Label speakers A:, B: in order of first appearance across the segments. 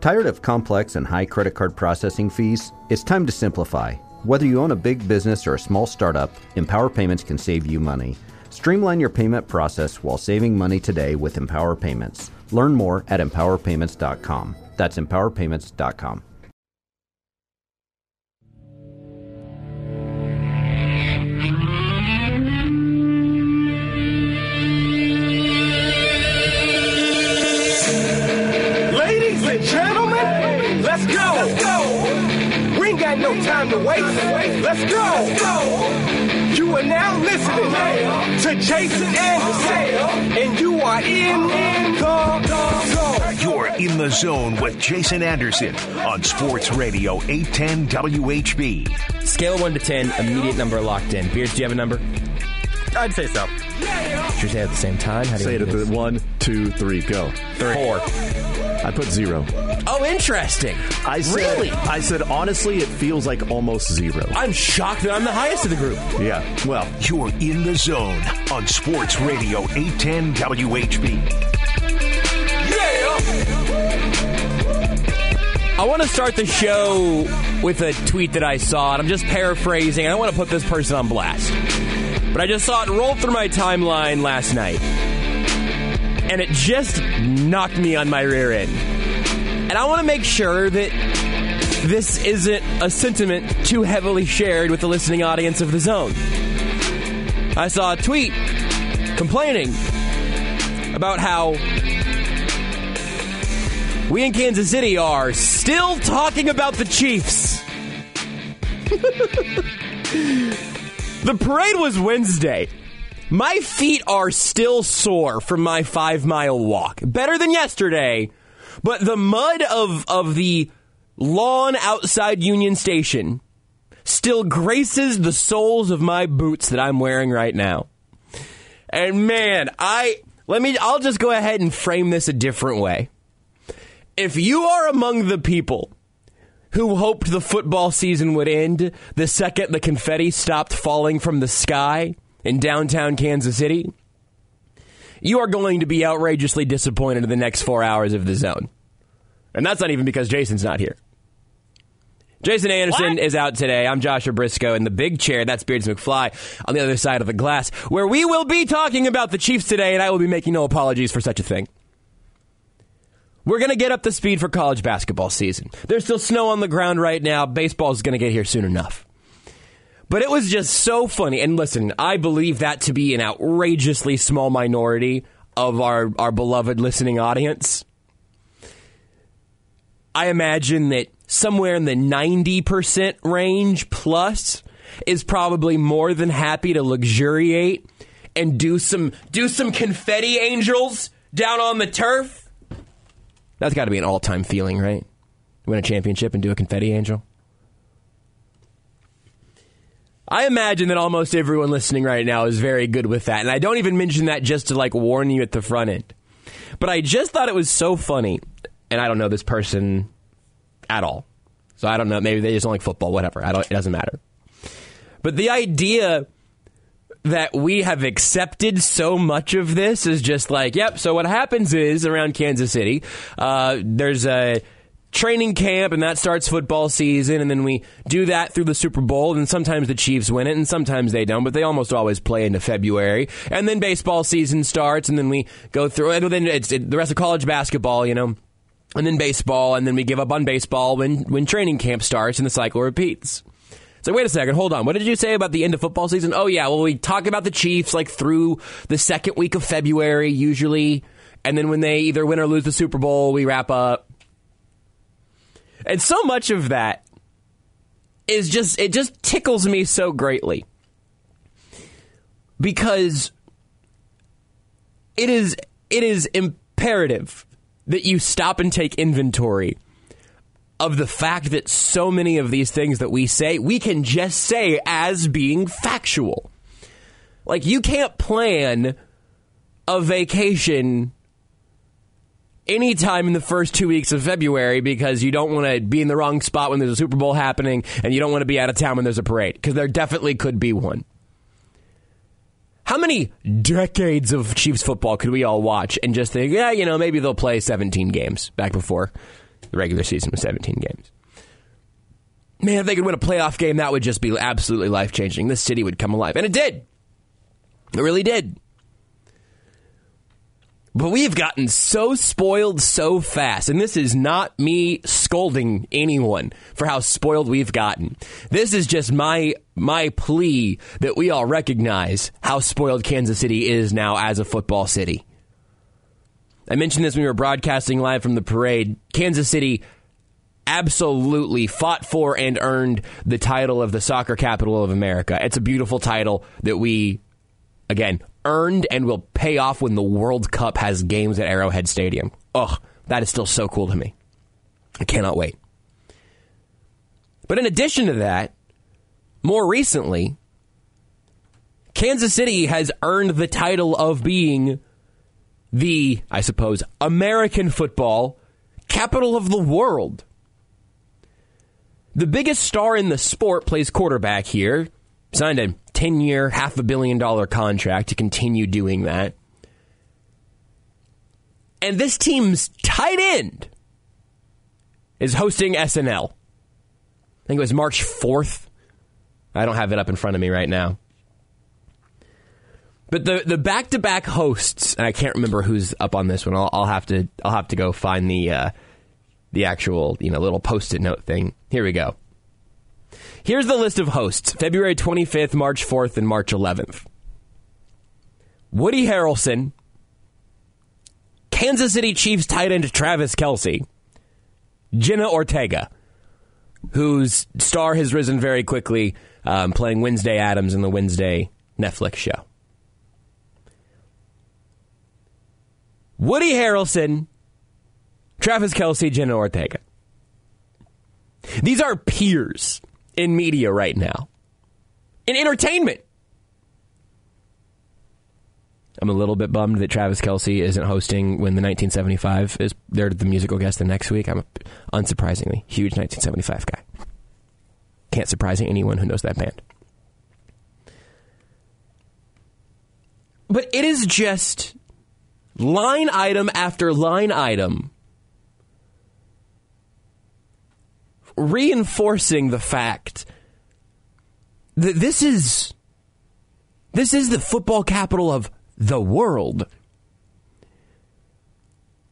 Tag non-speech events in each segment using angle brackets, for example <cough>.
A: Tired of complex and high credit card processing fees? It's time to simplify. Whether you own a big business or a small startup, Empower Payments can save you money. Streamline your payment process while saving money today with Empower Payments. Learn more at empowerpayments.com. That's empowerpayments.com.
B: Let's go. You are now listening to Jason Anderson, and you are in the zone.
C: You're in the zone with Jason Anderson on Sports Radio 810 WHB.
D: Scale 1 to 10, immediate number locked in. Beards, do you have a number?
E: I'd say so.
D: Should we say it at the same time? How do
E: Say
D: you
E: it at the one, two, three, go.
D: Four.
E: I put zero.
D: Oh, interesting.
E: I said,
D: really?
E: I said honestly, it feels like almost zero.
D: I'm shocked that I'm the highest of the group.
E: yeah. Well,
C: You're in the zone on Sports Radio 810 WHB. Yeah.
D: I want to start the show with a tweet that I saw, and I'm just paraphrasing. I don't want to put this person on blast. But I just saw it roll through my timeline last night. And it just knocked me on my rear end. And I want to make sure that this isn't a sentiment too heavily shared with the listening audience of the zone. I saw a tweet complaining about how we in Kansas City are still talking about the Chiefs. <laughs> the parade was Wednesday. My feet are still sore from my five mile walk. Better than yesterday, but the mud of, of the lawn outside Union Station still graces the soles of my boots that I'm wearing right now. And man, I let me I'll just go ahead and frame this a different way. If you are among the people who hoped the football season would end the second the confetti stopped falling from the sky in downtown Kansas City, you are going to be outrageously disappointed in the next four hours of the zone. And that's not even because Jason's not here. Jason Anderson is out today. I'm Joshua Briscoe in the big chair. That's Beards McFly on the other side of the glass, where we will be talking about the Chiefs today, and I will be making no apologies for such a thing. We're going to get up to speed for college basketball season. There's still snow on the ground right now. Baseball is going to get here soon enough. But it was just so funny. And listen, I believe that to be an outrageously small minority of our, our beloved listening audience. I imagine that somewhere in the 90% range plus is probably more than happy to luxuriate and do some do some confetti angels down on the turf. That's got to be an all-time feeling, right? Win a championship and do a confetti angel. I imagine that almost everyone listening right now is very good with that. And I don't even mention that just to like warn you at the front end. But I just thought it was so funny. And I don't know this person at all. So I don't know. Maybe they just don't like football, whatever. I don't, it doesn't matter. But the idea that we have accepted so much of this is just like, yep. So what happens is around Kansas City, uh, there's a training camp, and that starts football season, and then we do that through the Super Bowl, and sometimes the Chiefs win it, and sometimes they don't, but they almost always play into February, and then baseball season starts, and then we go through, and then it's it, the rest of college basketball, you know. And then baseball, and then we give up on baseball when, when training camp starts and the cycle repeats. So wait a second, hold on. What did you say about the end of football season? Oh yeah, well we talk about the Chiefs like through the second week of February usually, and then when they either win or lose the Super Bowl, we wrap up. And so much of that is just it just tickles me so greatly. Because it is it is imperative that you stop and take inventory of the fact that so many of these things that we say, we can just say as being factual. Like, you can't plan a vacation anytime in the first two weeks of February because you don't want to be in the wrong spot when there's a Super Bowl happening and you don't want to be out of town when there's a parade because there definitely could be one. How many decades of Chiefs football could we all watch and just think, yeah, you know, maybe they'll play 17 games back before The regular season was 17 games. Man, if they could win a playoff game, that would just be absolutely life changing. This city would come alive. And it did. It really did. But we've gotten so spoiled so fast. And this is not me scolding anyone for how spoiled we've gotten. This is just my my plea that we all recognize how spoiled Kansas City is now as a football city. I mentioned this when we were broadcasting live from the parade. Kansas City absolutely fought for and earned the title of the soccer capital of America. It's a beautiful title that we, again, earned and will pay off when the World Cup has games at Arrowhead Stadium. Ugh, that is still so cool to me. I cannot wait. But in addition to that, more recently, Kansas City has earned the title of being the, I suppose, American football capital of the world. The biggest star in the sport plays quarterback here. Signed a 10 year, half a billion dollar contract to continue doing that. And this team's tight end is hosting SNL. I think it was March 4th. I don't have it up in front of me right now. But the the back to back hosts, and I can't remember who's up on this one. I'll, I'll have to I'll have to go find the uh, the actual you know little post it note thing. Here we go. Here's the list of hosts: February 25th, March 4th, and March 11th. Woody Harrelson, Kansas City Chiefs tight end Travis Kelce, Jenna Ortega, whose star has risen very quickly, um, playing Wednesday Addams in the Wednesday Netflix show. Woody Harrelson, Travis Kelce, Jenna Ortega. These are peers in media right now, in entertainment. I'm a little bit bummed that Travis Kelce isn't hosting when the 1975 is they're the musical guest the next week. I'm a, unsurprisingly huge 1975 guy. Can't surprise anyone who knows that band. But it is just line item after line item reinforcing the fact that this is this is the football capital of the world.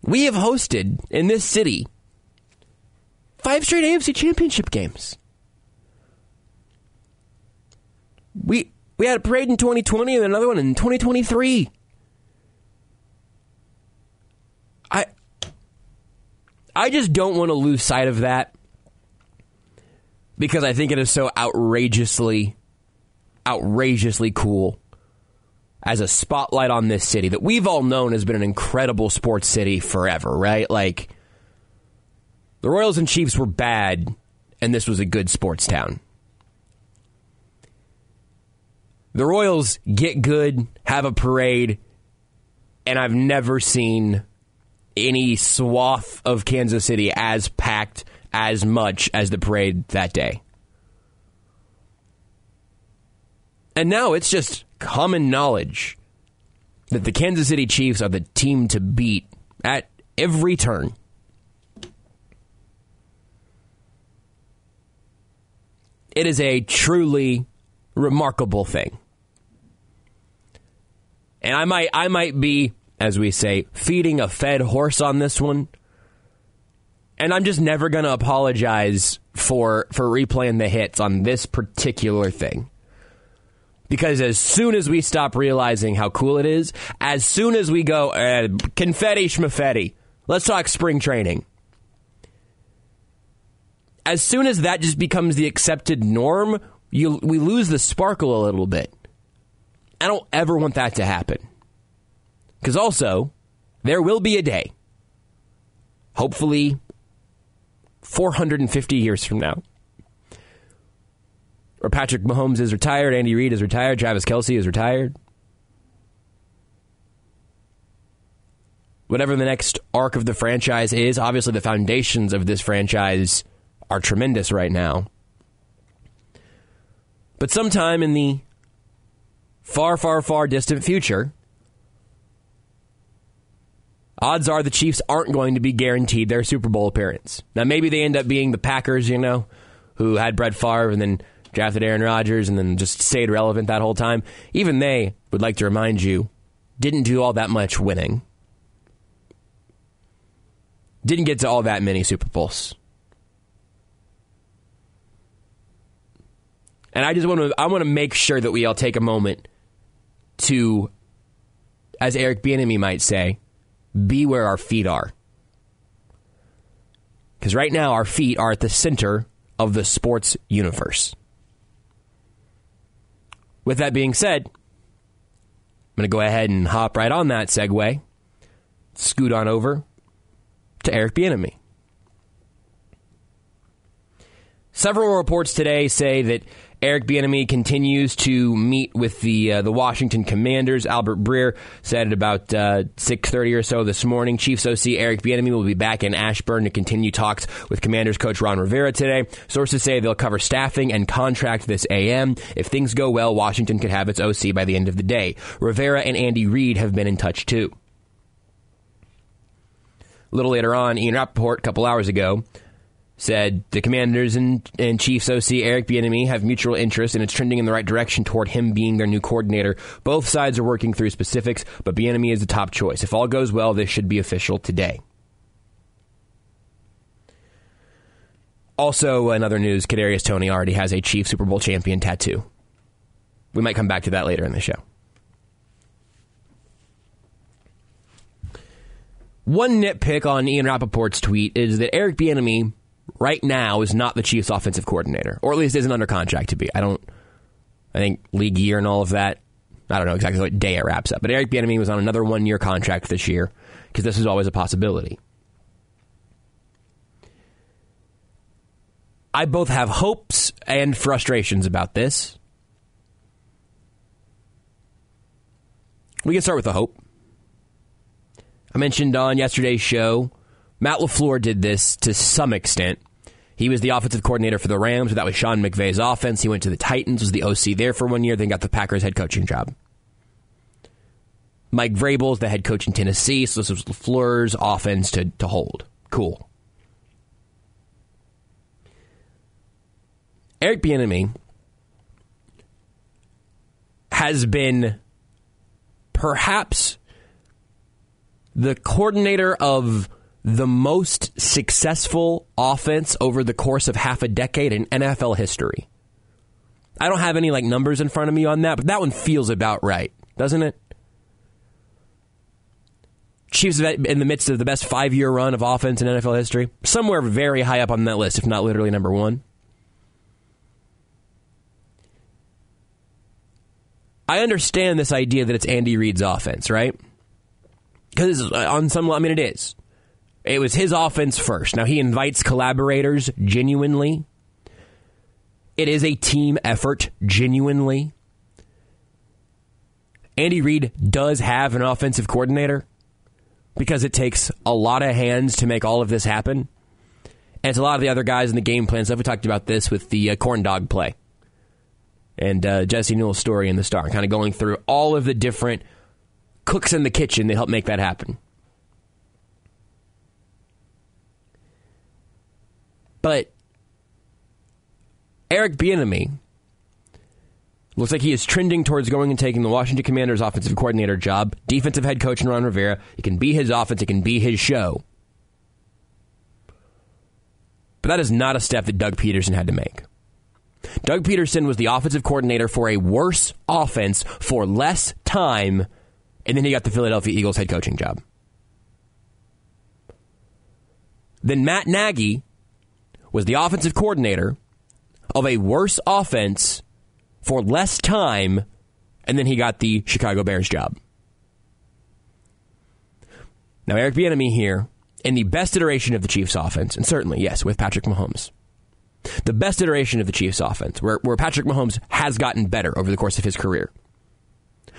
D: We have hosted in this city five straight AFC championship games. We we had a parade in 2020 and another one in 2023. I I just don't want to lose sight of that because I think it is so outrageously outrageously cool as a spotlight on this city that we've all known has been an incredible sports city forever, right? Like the Royals and Chiefs were bad and this was a good sports town. The Royals get good, have a parade, and I've never seen any swath of Kansas City as packed as much as the parade that day. And now it's just common knowledge that the Kansas City Chiefs are the team to beat at every turn. It is a truly remarkable thing. And I might I might be as we say, feeding a fed horse on this one. And I'm just never going to apologize for for replaying the hits on this particular thing. Because as soon as we stop realizing how cool it is, as soon as we go uh, confetti schmafetti, let's talk spring training. As soon as that just becomes the accepted norm, you we lose the sparkle a little bit. I don't ever want that to happen. Because also, there will be a day, hopefully 450 years from now, where Patrick Mahomes is retired, Andy Reid is retired, Travis Kelce is retired. Whatever the next arc of the franchise is, obviously the foundations of this franchise are tremendous right now. But sometime in the far, far, far distant future, odds are the Chiefs aren't going to be guaranteed their Super Bowl appearance. Now, maybe they end up being the Packers, you know, who had Brett Favre and then drafted Aaron Rodgers and then just stayed relevant that whole time. Even they would like to remind you didn't do all that much winning. Didn't get to all that many Super Bowls. And I just want to I want to make sure that we all take a moment to as Eric Bieniemy might say, be where our feet are. Cuz right now our feet are at the center of the sports universe. With that being said, I'm going to go ahead and hop right on that segue, scoot on over to Eric Bieniemy. Several reports today say that Eric Bieniemy continues to meet with the uh, the Washington Commanders. Albert Breer said at about uh, six thirty or so this morning. Chiefs OC Eric Bieniemy will be back in Ashburn to continue talks with Commanders coach Ron Rivera today. Sources say they'll cover staffing and contract this AM. If things go well, Washington could have its OC by the end of the day. Rivera and Andy Reid have been in touch too. A little later on, Ian Rapoport, a couple hours ago, said the Commanders and, and Chiefs OC Eric Bieniemy have mutual interest and it's trending in the right direction toward him being their new coordinator. Both sides are working through specifics, but Bieniemy is the top choice. If all goes well, this should be official today. Also, another news: Kadarius Toney already has a Chief Super Bowl champion tattoo. We might come back to that later in the show. One nitpick on Ian Rapoport's tweet is that Eric Bieniemy right now is not the Chiefs' offensive coordinator, or at least isn't under contract to be. I don't. I think league year and all of that. I don't know exactly what day it wraps up, but Eric Bieniemy was on another one-year contract this year because this is always a possibility. I both have hopes and frustrations about this. We can start with the hope. I mentioned on yesterday's show, Matt LaFleur did this to some extent. He was the offensive coordinator for the Rams. That was Sean McVay's offense. He went to the Titans, was the OC there for one year, then got the Packers head coaching job. Mike Vrabel's the head coach in Tennessee, so this was LaFleur's offense to, to hold. Cool. Eric Bieniemy has been perhaps the coordinator of the most successful offense over the course of half a decade in NFL history. I don't have any like numbers in front of me on that, but that one feels about right, doesn't it? Chiefs in the midst of the best five year run of offense in NFL history, somewhere very high up on that list, if not literally number one. I understand this idea that it's Andy Reid's offense, right? Because uh, on some, I mean, it is. It was his offense first. Now he invites collaborators genuinely. It is a team effort genuinely. Andy Reid does have an offensive coordinator because it takes a lot of hands to make all of this happen. And it's a lot of the other guys in the game plan stuff. We talked about this with the uh, corn dog play and uh, Jesse Newell's story in the Star, kind of going through all of the different cooks in the kitchen that help make that happen. But Eric Bieniemy looks like he is trending towards going and taking the Washington Commanders offensive coordinator job, defensive head coach in Ron Rivera. It can be his offense, it can be his show. But that is not a step that Doug Pederson had to make. Doug Pederson was the offensive coordinator for a worse offense for less time, and then he got the Philadelphia Eagles head coaching job. Then Matt Nagy was the offensive coordinator of a worse offense for less time, and then he got the Chicago Bears job. Now, Eric Bieniemy here in the best iteration of the Chiefs offense, and certainly, yes, with Patrick Mahomes. The best iteration of the Chiefs offense, where, where Patrick Mahomes has gotten better over the course of his career.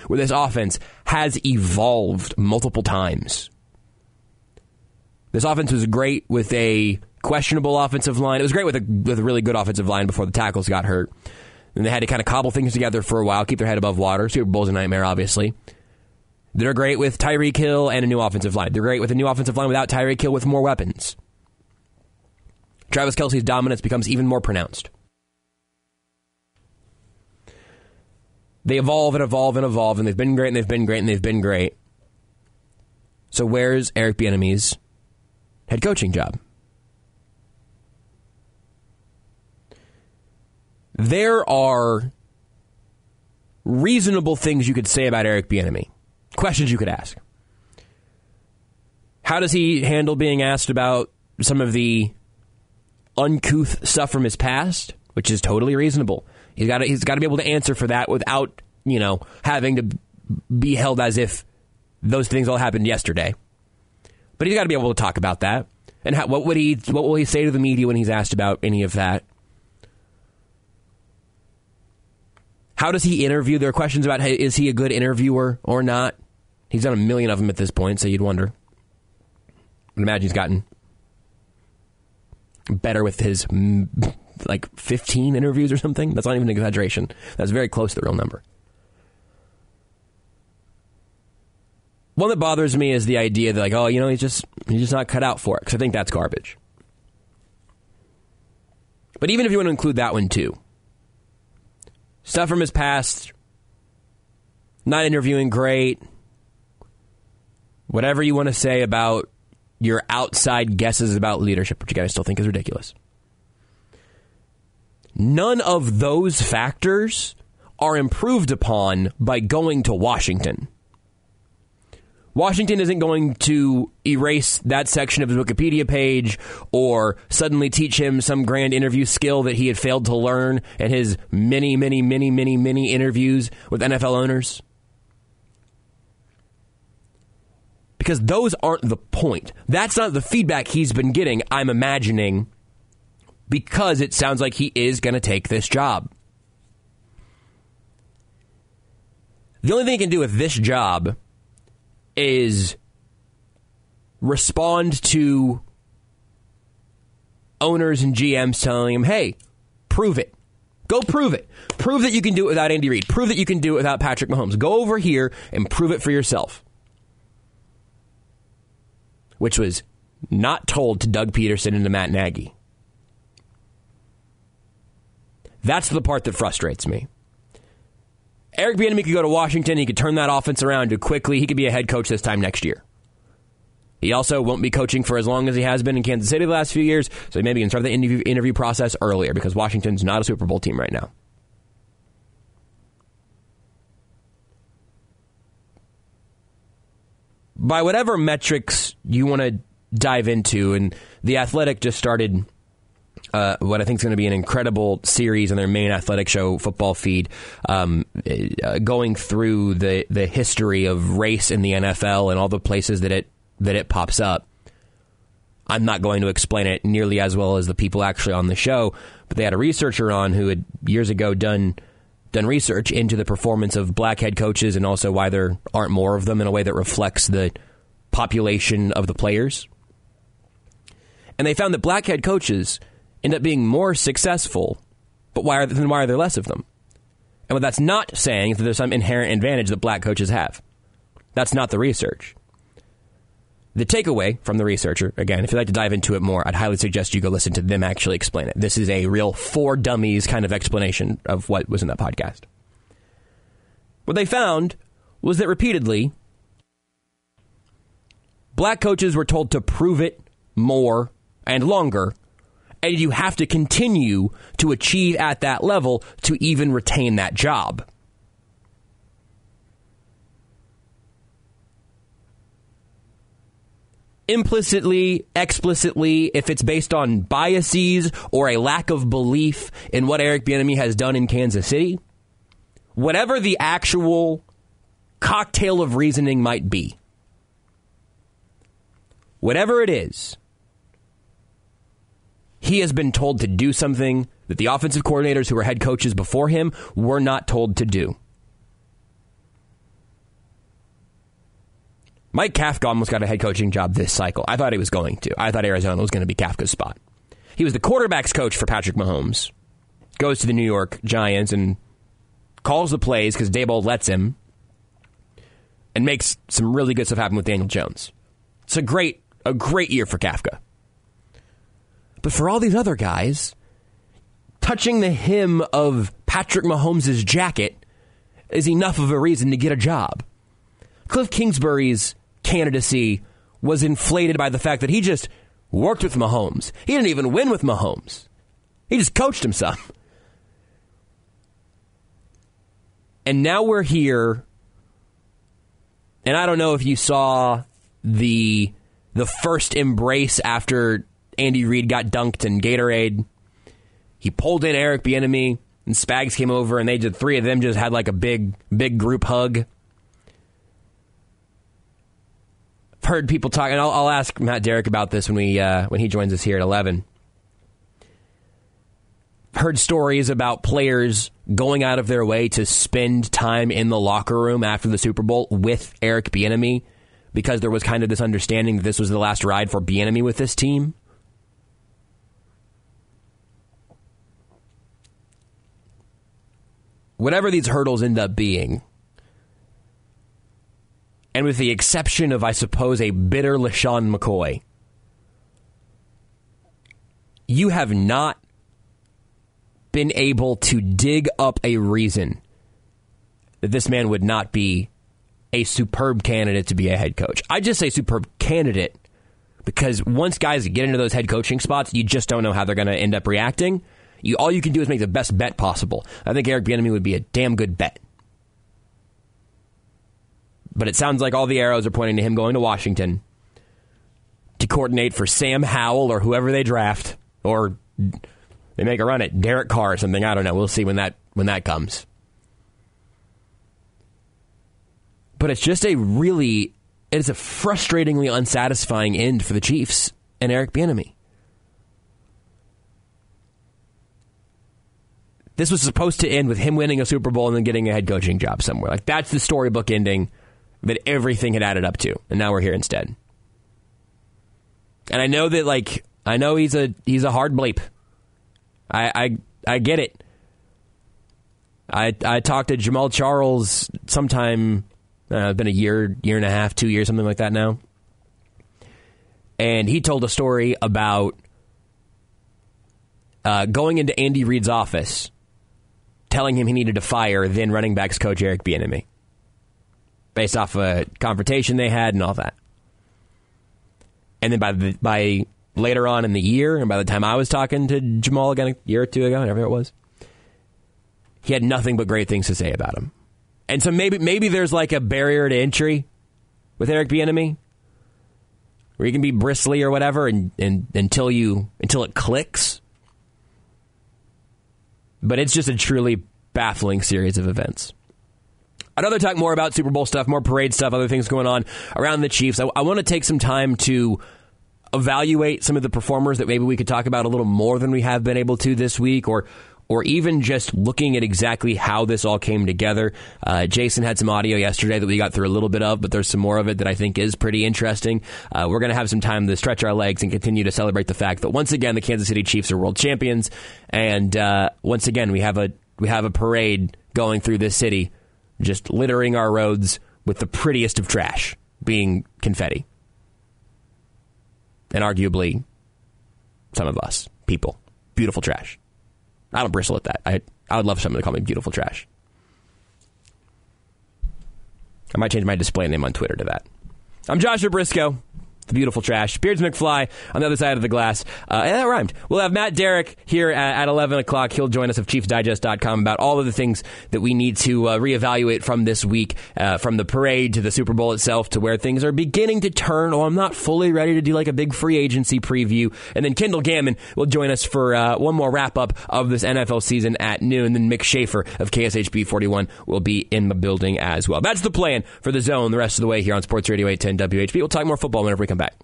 D: Where this offense has evolved multiple times. This offense was great with a questionable offensive line. It was great with a, with a really good offensive line before the tackles got hurt. And they had to kind of cobble things together for a while, keep their head above water. Super Bowl's a nightmare, obviously. They're great with Tyreek Hill and a new offensive line. They're great with a new offensive line without Tyreek Hill with more weapons. Travis Kelce's dominance becomes even more pronounced. They evolve and evolve and evolve, and they've been great and they've been great and they've been great. So where's Eric Bieniemy's head coaching job? There are reasonable things you could say about Eric Bieniemy. Questions you could ask. How does he handle being asked about some of the uncouth stuff from his past, which is totally reasonable. He's got he's got to be able to answer for that without you know having to be held as if those things all happened yesterday. But he's got to be able to talk about that. And how, what would he what will he say to the media when he's asked about any of that? How does he interview? There are questions about hey, is he a good interviewer or not? He's done a million of them at this point, so you'd wonder. I'd imagine he's gotten better with his mm, like 15 interviews or something. That's not even an exaggeration. That's very close to the real number. One that bothers me is the idea that like, oh, you know, he's just he's just not cut out for it because I think that's garbage. But even if you want to include that one too, stuff from his past, not interviewing great, whatever you want to say about your outside guesses about leadership, which you guys still think is ridiculous. None of those factors are improved upon by going to Washington. Washington isn't going to erase that section of his Wikipedia page or suddenly teach him some grand interview skill that he had failed to learn in his many, many, many, many, many interviews with NFL owners. because those aren't the point. That's not the feedback he's been getting, I'm imagining, because it sounds like he is going to take this job. The only thing he can do with this job is respond to owners and GMs telling him, hey, prove it. Go prove it. Prove that you can do it without Andy Reid. Prove that you can do it without Patrick Mahomes. Go over here and prove it for yourself which was not told to Doug Pederson and to Matt Nagy. That's the part that frustrates me. Eric Bieniemy could go to Washington. He could turn that offense around quickly. He could be a head coach this time next year. He also won't be coaching for as long as he has been in Kansas City the last few years, so maybe he can start the interview, interview process earlier because Washington's not a Super Bowl team right now. by whatever metrics you want to dive into, and the Athletic just started. Uh, what I think is going to be an incredible series on their main athletic show football feed, um, uh, going through the the history of race in the NFL and all the places that it that it pops up. I'm not going to explain it nearly as well as the people actually on the show, but they had a researcher on who had years ago done done research into the performance of black head coaches and also why there aren't more of them in a way that reflects the population of the players. And they found that black head coaches end up being more successful, but why are, then why are there less of them? And what that's not saying is that there's some inherent advantage that black coaches have. That's not the research. The takeaway from the researcher, again, if you'd like to dive into it more, I'd highly suggest you go listen to them actually explain it. This is a real for dummies kind of explanation of what was in that podcast. What they found was that repeatedly, black coaches were told to prove it more and longer, and you have to continue to achieve at that level to even retain that job. implicitly, explicitly, if it's based on biases or a lack of belief in what Eric Bieniemy has done in Kansas City, whatever the actual cocktail of reasoning might be, whatever it is, he has been told to do something that the offensive coordinators who were head coaches before him were not told to do. Mike Kafka almost got a head coaching job this cycle. I thought he was going to. I thought Arizona was going to be Kafka's spot. He was the quarterback's coach for Patrick Mahomes. Goes to the New York Giants and calls the plays because Daboll lets him. and makes some really good stuff happen with Daniel Jones. It's a great, a great year for Kafka. But for all these other guys, touching the hem of Patrick Mahomes' jacket is enough of a reason to get a job. Cliff Kingsbury's candidacy was inflated by the fact that he just worked with Mahomes. He didn't even win with Mahomes. He just coached himself. And now we're here. And I don't know if you saw the the first embrace after Andy Reid got dunked in Gatorade. He pulled in Eric Bieniemy and Spags came over and they did three of them just had like a big big group hug. I've heard people talk, and I'll, I'll, ask Matt Derrick about this when we uh, when he joins us here at eleven. Heard stories about players going out of their way to spend time in the locker room after the Super Bowl with Eric Bieniemy because there was kind of this understanding that this was the last ride for Bieniemy with this team. Whatever these hurdles end up being, and with the exception of, I suppose, a bitter LeSean McCoy, you have not been able to dig up a reason that this man would not be a superb candidate to be a head coach. I just say superb candidate because once guys get into those head coaching spots, you just don't know how they're going to end up reacting. You, all you can do is make the best bet possible. I think Eric Bieniemy would be a damn good bet. But it sounds like all the arrows are pointing to him going to Washington to coordinate for Sam Howell or whoever they draft, or they make a run at Derek Carr or something. I don't know. We'll see when that when that comes. But it's just a really it is a frustratingly unsatisfying end for the Chiefs and Eric Bieniemy. This was supposed to end with him winning a Super Bowl and then getting a head coaching job somewhere. Like that's the storybook ending that everything had added up to, and now we're here instead. And I know that like I know he's a he's a hard bleep. I I I get it. I I talked to Jamaal Charles sometime. Uh, been a year, year and a half, two years, something like that now. And he told a story about uh, going into Andy Reid's office, telling him he needed to fire then running backs coach Eric Bieniemy, based off a confrontation they had and all that. And then by the, by later on in the year, and by the time I was talking to Jamaal again a year or two ago, whatever it was, he had nothing but great things to say about him. And so maybe maybe there's like a barrier to entry with Eric Bieniemy, where you can be bristly or whatever, and, and until you until it clicks. But it's just a truly baffling series of events. I'd rather talk more about Super Bowl stuff, more parade stuff, other things going on around the Chiefs. I, I want to take some time to evaluate some of the performers that maybe we could talk about a little more than we have been able to this week, or or even just looking at exactly how this all came together. Uh, Jason had some audio yesterday that we got through a little bit of, but there's some more of it that I think is pretty interesting. Uh, we're going to have some time to stretch our legs and continue to celebrate the fact that once again the Kansas City Chiefs are world champions, and uh, once again we have a we have a parade going through this city, just littering our roads with the prettiest of trash being confetti, and arguably some of us people beautiful trash. I don't bristle at that. I I would love someone to call me beautiful trash. I might change my display name on Twitter to that. I'm Joshua Briscoe the beautiful trash. Beards McFly on the other side of the glass. Uh, and that rhymed. We'll have Matt Derrick here at, at 11 o'clock. He'll join us of ChiefsDigest.com about all of the things that we need to uh, reevaluate from this week, uh, from the parade to the Super Bowl itself to where things are beginning to turn. Oh, I'm not fully ready to do like a big free agency preview. And then Kendall Gammon will join us for uh, one more wrap up of this NFL season at noon. Then Mick Schaefer of KSHB 41 will be in the building as well. That's the plan for the zone the rest of the way here on Sports Radio 810 WHB. We'll talk more football whenever we come back.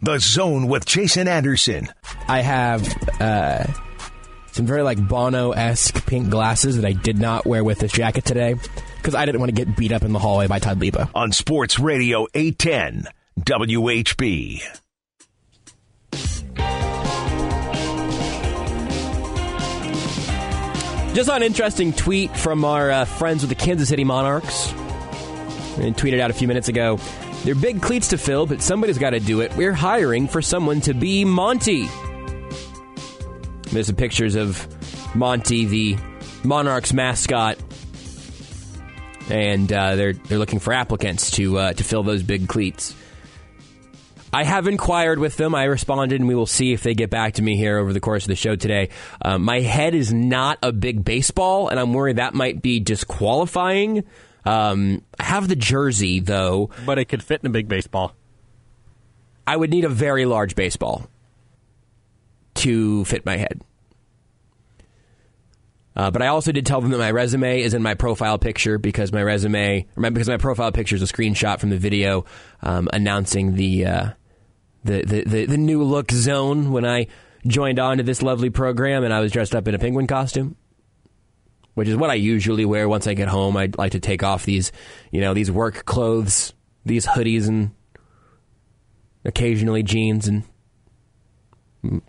C: The Zone with Jason Anderson.
D: I have uh, some very like Bono esque pink glasses that I did not wear with this jacket today because I didn't want to get beat up in the hallway by Todd Lipa.
C: On Sports Radio 810 WHB.
D: Just an interesting tweet from our uh, friends with the Kansas City Monarchs. and tweeted out a few minutes ago. They're big cleats to fill, but somebody's got to do it. We're hiring for someone to be Monty. There's some pictures of Monty, the Monarchs mascot, and uh, they're they're looking for applicants to uh, to fill those big cleats. I have inquired with them. I responded, and we will see if they get back to me here over the course of the show today. Um, my head is not a big baseball, and I'm worried that might be disqualifying. Um, I have the jersey though.
F: But it could fit in a big baseball.
D: I would need a very large baseball to fit my head. Uh, but I also did tell them that my resume is in my profile picture because my resume, remember, because my profile picture is a screenshot from the video um, announcing the, uh, the, the the the new look zone when I joined on to this lovely program, and I was dressed up in a penguin costume, which is what I usually wear once I get home. I'd like to take off these, you know, these work clothes, these hoodies, and occasionally jeans and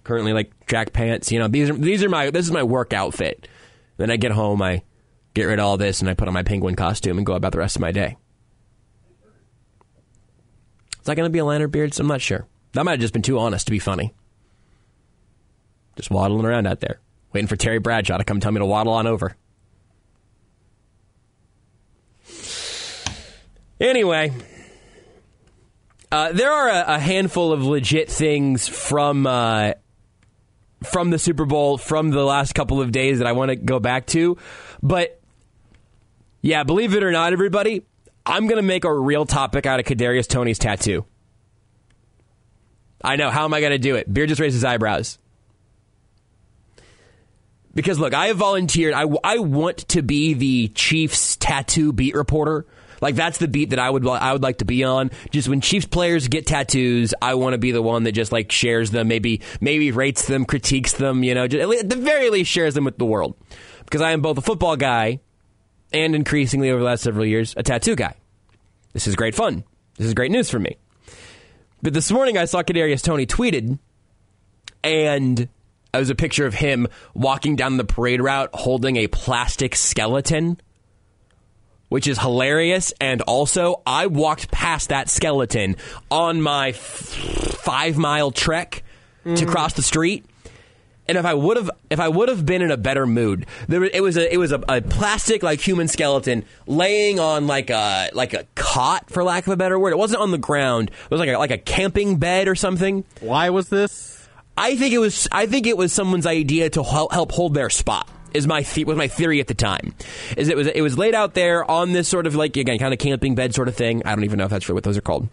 D: currently like jack pants. You know, these are these are my this is my work outfit. Then I get home, I get rid of all this, and I put on my penguin costume and go about the rest of my day. Is that going to be a lantern beard? I'm not sure. That might have just been too honest to be funny. Just waddling around out there, waiting for Terry Bradshaw to come tell me to waddle on over. Anyway, uh, there are a, a, handful of legit things from uh, from the Super Bowl from the last couple of days that I want to go back to, but yeah, believe it or not, everybody, I'm going to make a real topic out of Kadarius Toney's tattoo. I know. How am I going to do it? Beer just raised his eyebrows. Because look, I have volunteered. I, I want to be the Chiefs tattoo beat reporter like that's the beat that I would I would like to be on. Just when Chiefs players get tattoos, I want to be the one that just like shares them, maybe maybe rates them, critiques them. You know, just, at the very least shares them with the world. Because I am both a football guy and increasingly over the last several years a tattoo guy. This is great fun. This is great news for me. But this morning I saw Kadarius Toney tweeted, and it was a picture of him walking down the parade route holding a plastic skeleton which is hilarious. And also, I walked past that skeleton on my f- five mile trek mm. to cross the street. And if I would have, if I would have been in a better mood, there it was a, it was a, a, plastic like human skeleton laying on like a like a cot, for lack of a better word. It wasn't on the ground. It was like a, like a camping bed or something.
F: Why was this?
D: I think it was. I think it was someone's idea to help, help hold their spot is my the- was my theory at the time. Is it was it was laid out there on this sort of like again kind of camping bed sort of thing. I don't even know if that's really what those are called.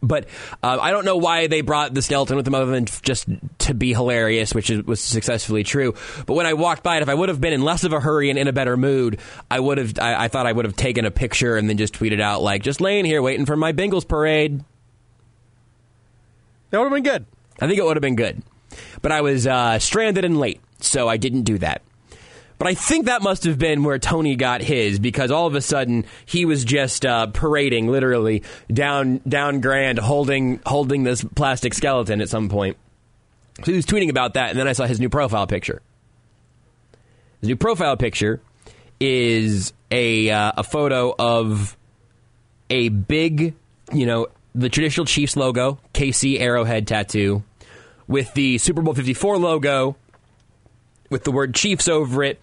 D: But uh, I don't know why they brought the skeleton with them other than just to be hilarious, which is, was successfully true. But when I walked by it, if I would have been in less of a hurry and in a better mood, I would have. I, I thought I would have taken a picture and then just tweeted out like, "Just laying here waiting for my Bengals parade."
F: That would have been good.
D: I think it would have been good, but I was uh, stranded and late, so I didn't do that. But I think that must have been where Toney got his because all of a sudden he was just uh, parading literally down down Grand, holding holding this plastic skeleton at some point. So he was tweeting about that, and then I saw his new profile picture. His new profile picture is a uh, a photo of a big, you know, the traditional Chiefs logo, KC Arrowhead tattoo, with the Super Bowl 54 logo, with the word Chiefs over it,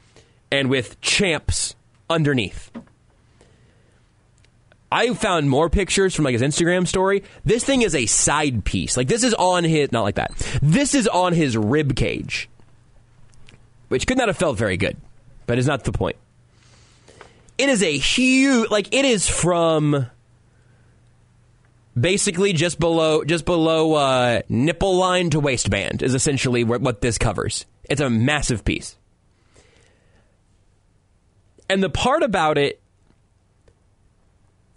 D: and with champs underneath. I found more pictures from like his Instagram story. This thing is a side piece. Like this is on his not like that. This is on his rib cage. Which could not have felt very good, but is not the point. It is a huge like it is from basically just below just below uh, nipple line to waistband is essentially what this covers. It's a massive piece. And the part about it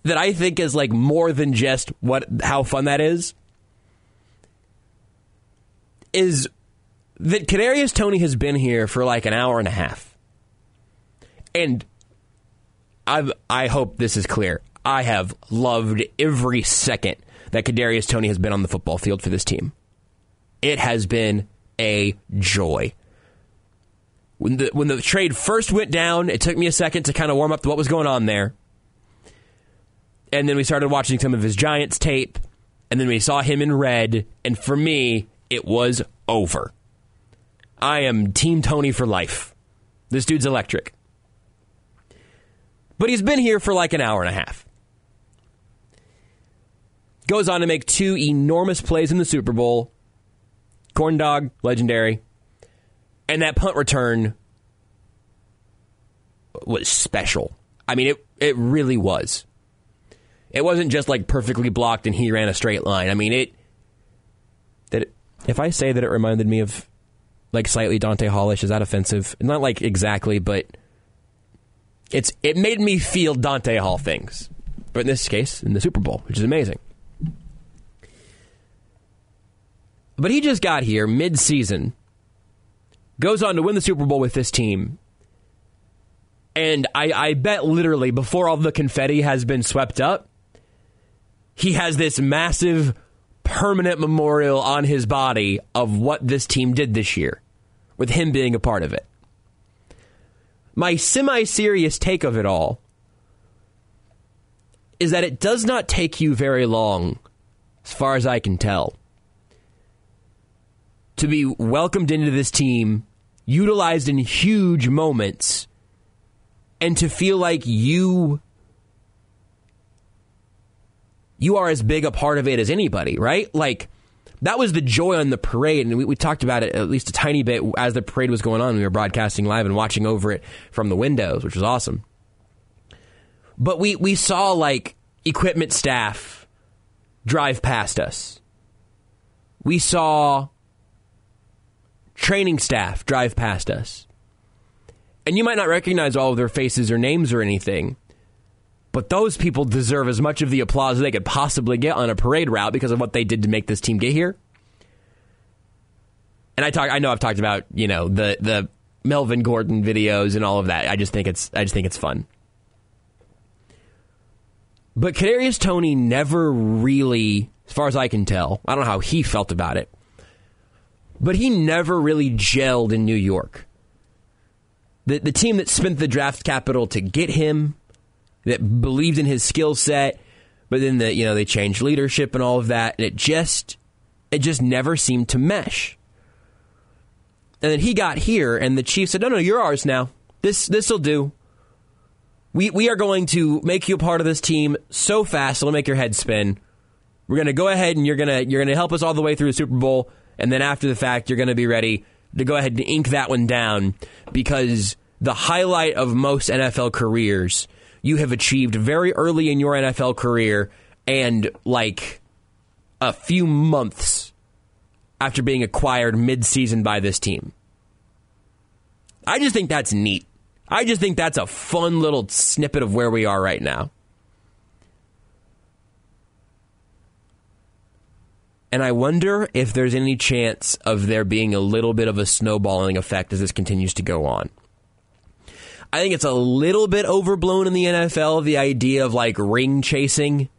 D: that I think is like more than just what how fun that is is that Kadarius Toney has been here for like an hour and a half. And I I hope this is clear. I have loved every second that Kadarius Toney has been on the football field for this team. It has been a joy. When the when the trade first went down, it took me a second to kind of warm up to what was going on there. and then we started watching some of his Giants tape, and then we saw him in red, and for me, it was over. I am Team Toney for life. This dude's electric. But he's been here for like an hour and a half. Goes on to make two enormous plays in the Super Bowl. Corn dog, legendary. And that punt return was special. I mean, it it really was. It wasn't just like perfectly blocked and he ran a straight line. I mean, it. That if I say that it reminded me of like slightly Dante Hallish, is that offensive? Not like exactly, but it's it made me feel Dante Hall things. But in this case, in the Super Bowl, which is amazing. But he just got here mid-season, goes on to win the Super Bowl with this team, and I, I bet literally before all the confetti has been swept up, he has this massive permanent memorial on his body of what this team did this year, with him being a part of it. My semi serious take of it all is that it does not take you very long, as far as I can tell, to be welcomed into this team, utilized in huge moments, and to feel like you you are as big a part of it as anybody, right? Like that was the joy on the parade, and we, we, talked about it at least a tiny bit as the parade was going on. We were broadcasting live and watching over it from the windows, which was awesome. But we we saw like equipment staff drive past us. We saw training staff drive past us. And you might not recognize all of their faces or names or anything, but those people deserve as much of the applause as they could possibly get on a parade route because of what they did to make this team get here. And I talk I know I've talked about, you know, the the Melvin Gordon videos and all of that. I just think it's I just think it's fun. But Kadarius Toney never really, as far as I can tell, I don't know how he felt about it, but he never really gelled in New York. The the team that spent the draft capital to get him, that believed in his skill set, but then the you know they changed leadership and all of that, and it just it just never seemed to mesh. And then he got here, and the chief said, "No, no, you're ours now. This this will do. We we are going to make you a part of this team so fast it'll make your head spin. We're going to go ahead and you're gonna you're gonna help us all the way through the Super Bowl, and then after the fact, you're going to be ready to go ahead and ink that one down because the highlight of most NFL careers." you have achieved very early in your NFL career and like a few months after being acquired mid-season by this team. I just think that's neat. I just think that's a fun little snippet of where we are right now. And I wonder if there's any chance of there being a little bit of a snowballing effect as this continues to go on. I think it's a little bit overblown in the NFL, the idea of like ring chasing.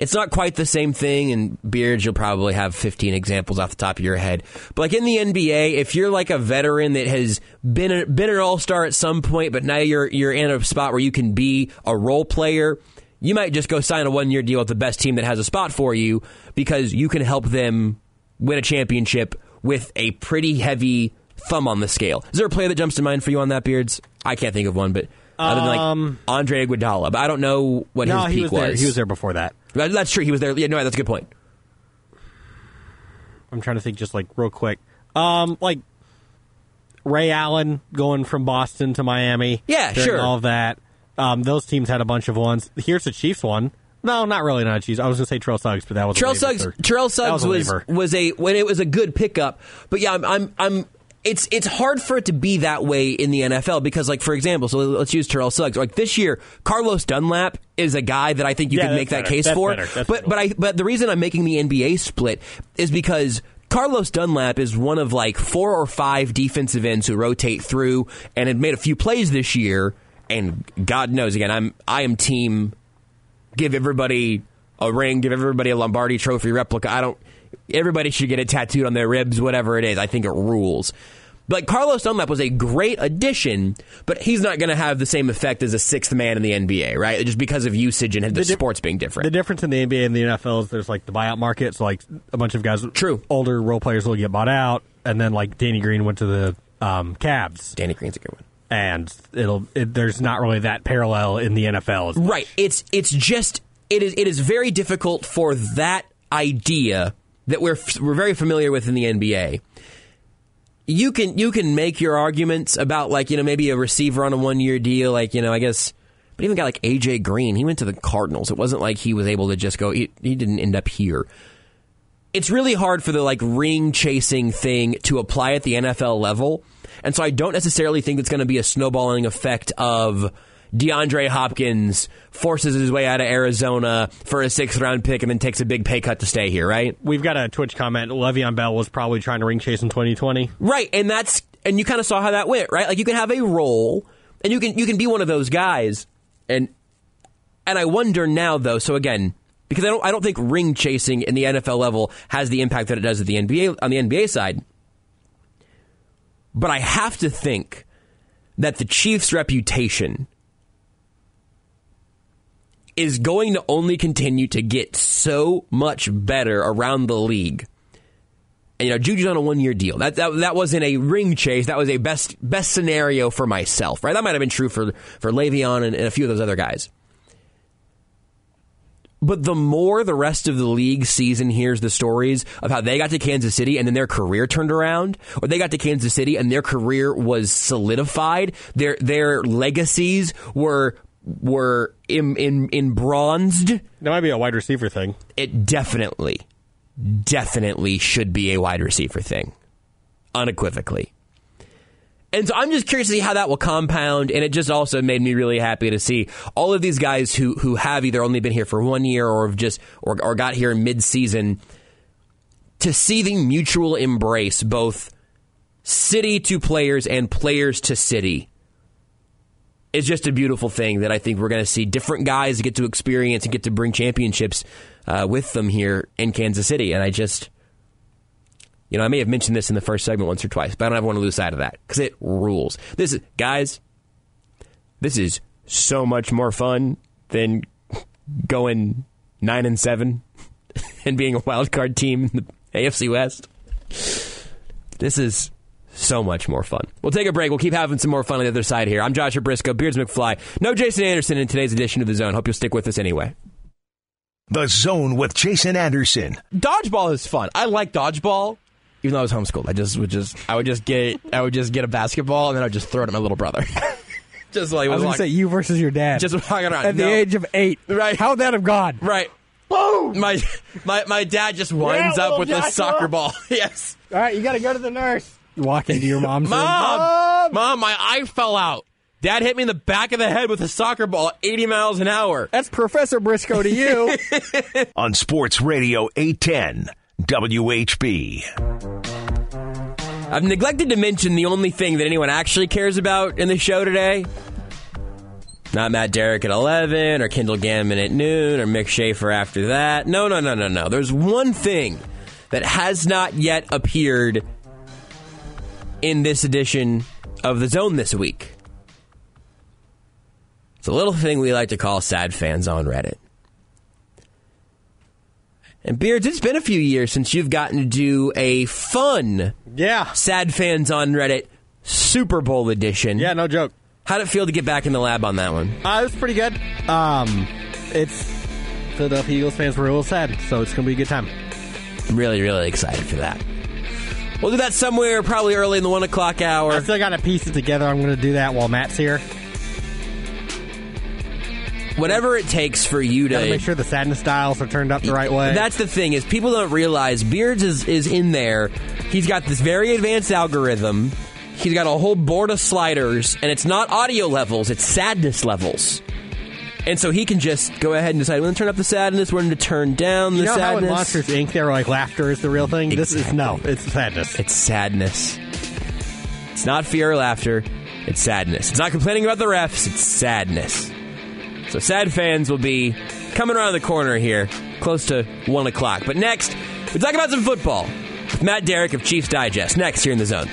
D: It's not quite the same thing, and Beards, you'll probably have 15 examples off the top of your head. But like in the NBA, if you're like a veteran that has been a, been an all star at some point, but now you're you're in a spot where you can be a role player, you might just go sign a one year deal with the best team that has a spot for you because you can help them win a championship with a pretty heavy thumb on the scale. Is there a player that jumps to mind for you on that, Beards? I can't think of one, but other than like
F: Um,
D: Andre Iguodala, but I don't know what
F: no,
D: his
F: he
D: peak
F: was there. He was there before that.
D: That- That's true. He was there. Yeah, no, that's a good point.
F: I'm trying to think just like real quick. Um, like Ray Allen going from Boston to Miami.
D: Yeah, sure.
F: All of that. Um, those teams had a bunch of ones. Here's the Chiefs one. No, not really. Not Chiefs. I was going to say Terrell Suggs, but that was
D: Terrell Suggs. Terrell Suggs
F: was a
D: was was a when it was a good pickup. But yeah, I'm, I'm I'm it's it's hard for it to be that way in the NFL because like for example, so let's use Terrell Suggs. Like this year, Carlos Dunlap is a guy that I think you
F: Yeah,
D: could make
F: that's
D: that case
F: That's
D: for. but but I but the reason I'm making the NBA split is because. Carlos Dunlap is one of like four or five defensive ends who rotate through and had made a few plays this year. And God knows, again, I'm I am team give everybody a ring, give everybody a Lombardi Trophy replica. I don't. Everybody should get it tattooed on their ribs, whatever it is. I think it rules. But Carlos Dunlap was a great addition, but he's not going to have the same effect as a sixth man in the NBA, right? Just because of usage and the,
F: di-
D: sports being different.
F: The difference in the NBA and the NFL is there's like the buyout market, so like a bunch of guys,
D: True.
F: older role players will get bought out, and then like Danny Green went to the um, Cavs,
D: Danny Green's a good one.
F: And it'll it, there's not really that parallel in the NFL.
D: Right. It's it's just it is it is very difficult for that idea that we're we're very familiar with in the NBA. You can you can make your arguments about like you know maybe a receiver on a one year deal like you know I guess but even got like AJ Green he went to the Cardinals it wasn't like he was able to just go he, he didn't end up here it's really hard for the like ring chasing thing to apply at the NFL level. And so I don't necessarily think it's going to be a snowballing effect of DeAndre Hopkins forces his way out of Arizona for a sixth round pick and then takes a big pay cut to stay here, right?
F: We've got a Twitch comment. Le'Veon Bell was probably trying to ring chase in 2020.
D: Right, and that's and you kind of saw how that went, right? Like you can have a role and you can you can be one of those guys and and I wonder now though, so again, because I don't I don't think ring chasing in the NFL level has the impact that it does at the NBA on the NBA side. But I have to think that the Chiefs' reputation is going to only continue to get so much better around the league. And you know, Juju's on a one-year deal. That, that that wasn't a ring chase. That was a best best scenario for myself, right? That might have been true for for Le'Veon and, and a few of those other guys. But the more the rest of the league sees and hears the stories of how they got to Kansas City and then their career turned around, or they got to Kansas City and their career was solidified, their their legacies were were in in, in bronzed.
F: That might be a wide receiver thing.
D: It definitely, definitely should be a wide receiver thing, unequivocally. And so I'm just curious to see how that will compound, and it just also made me really happy to see all of these guys who who have either only been here for one year or have just or, or got here in mid season to see the mutual embrace, both city to players and players to city, is just a beautiful thing that I think we're going to see different guys get to experience and get to bring championships uh, with them here in Kansas City, and I just. You know, I may have mentioned this in the first segment once or twice, but I don't ever want to lose sight of that because it rules. This is, guys, this is so much more fun than going nine and seven <laughs> and being a wild card team in the AFC West. This is so much more fun. We'll take a break. We'll keep having some more fun on the other side here. I'm Joshua Briscoe, Beards McFly. No Jason Anderson in today's edition of The Zone. Hope you'll stick with us anyway.
C: The Zone with Jason Anderson.
G: Dodgeball is fun. I like dodgeball. Even though I was homeschooled, I just would just I would just get I would just get a basketball and then I would just throw it at my little brother. <laughs> just like
F: I was going to say you versus your dad.
G: just walking around
F: at the age of eight.
G: Right.
F: How would that have gone?
G: right. Boom! My my my dad just winds
F: Yeah,
G: up
F: little
G: with a
F: Joshua.
G: soccer ball. <laughs> yes.
F: All right, you got to go to the nurse. Walk into your mom's room.
G: Mom, mom, my eye fell out. Dad hit me in the back of the head with a soccer ball 80 miles an hour.
F: That's Professor Briscoe to you. <laughs>
C: On Sports Radio 810 WHB.
D: I've neglected to mention the only thing that anyone actually cares about in the show today. Not Matt Derrick at 11, or Kendall Gammon at noon, or Mick Schaefer after that. No, no, no, no, no. There's one thing that has not yet appeared in this edition of The Zone this week. It's a little thing we like to call sad fans on Reddit. And Beards, it's been a few years since you've gotten to do a fun
F: yeah.
D: Sad Fans on Reddit Super Bowl edition.
F: Yeah, no joke.
D: How'd it feel to get back in the lab on that one?
F: Uh, it was pretty good. Um, it's Philadelphia Eagles fans were a little sad, so it's going to be a good time.
D: I'm really, really excited for that. We'll do that somewhere probably early in the one o'clock hour.
F: I still got to piece it together. I'm going to do that while Matt's here.
D: Whatever it takes for you
F: to
D: to
F: make sure the sadness dials are turned up the right way.
D: That's the thing is people don't realize Beards is, is in there. He's got this very advanced algorithm. He's got a whole board of sliders, and it's not audio levels; it's sadness levels. And so he can just go ahead and decide when to turn up the sadness, when to turn down the
F: you know how in. Monsters Inc. they were like laughter is the real thing. This is no, it's sadness.
D: It's sadness. It's not fear or laughter. It's sadness. It's not complaining about the refs. It's sadness. So sad fans will be coming around the corner here, close to one o'clock. But next, we talk about some football with Matt Derrick of Chiefs Digest. Next here in the zone.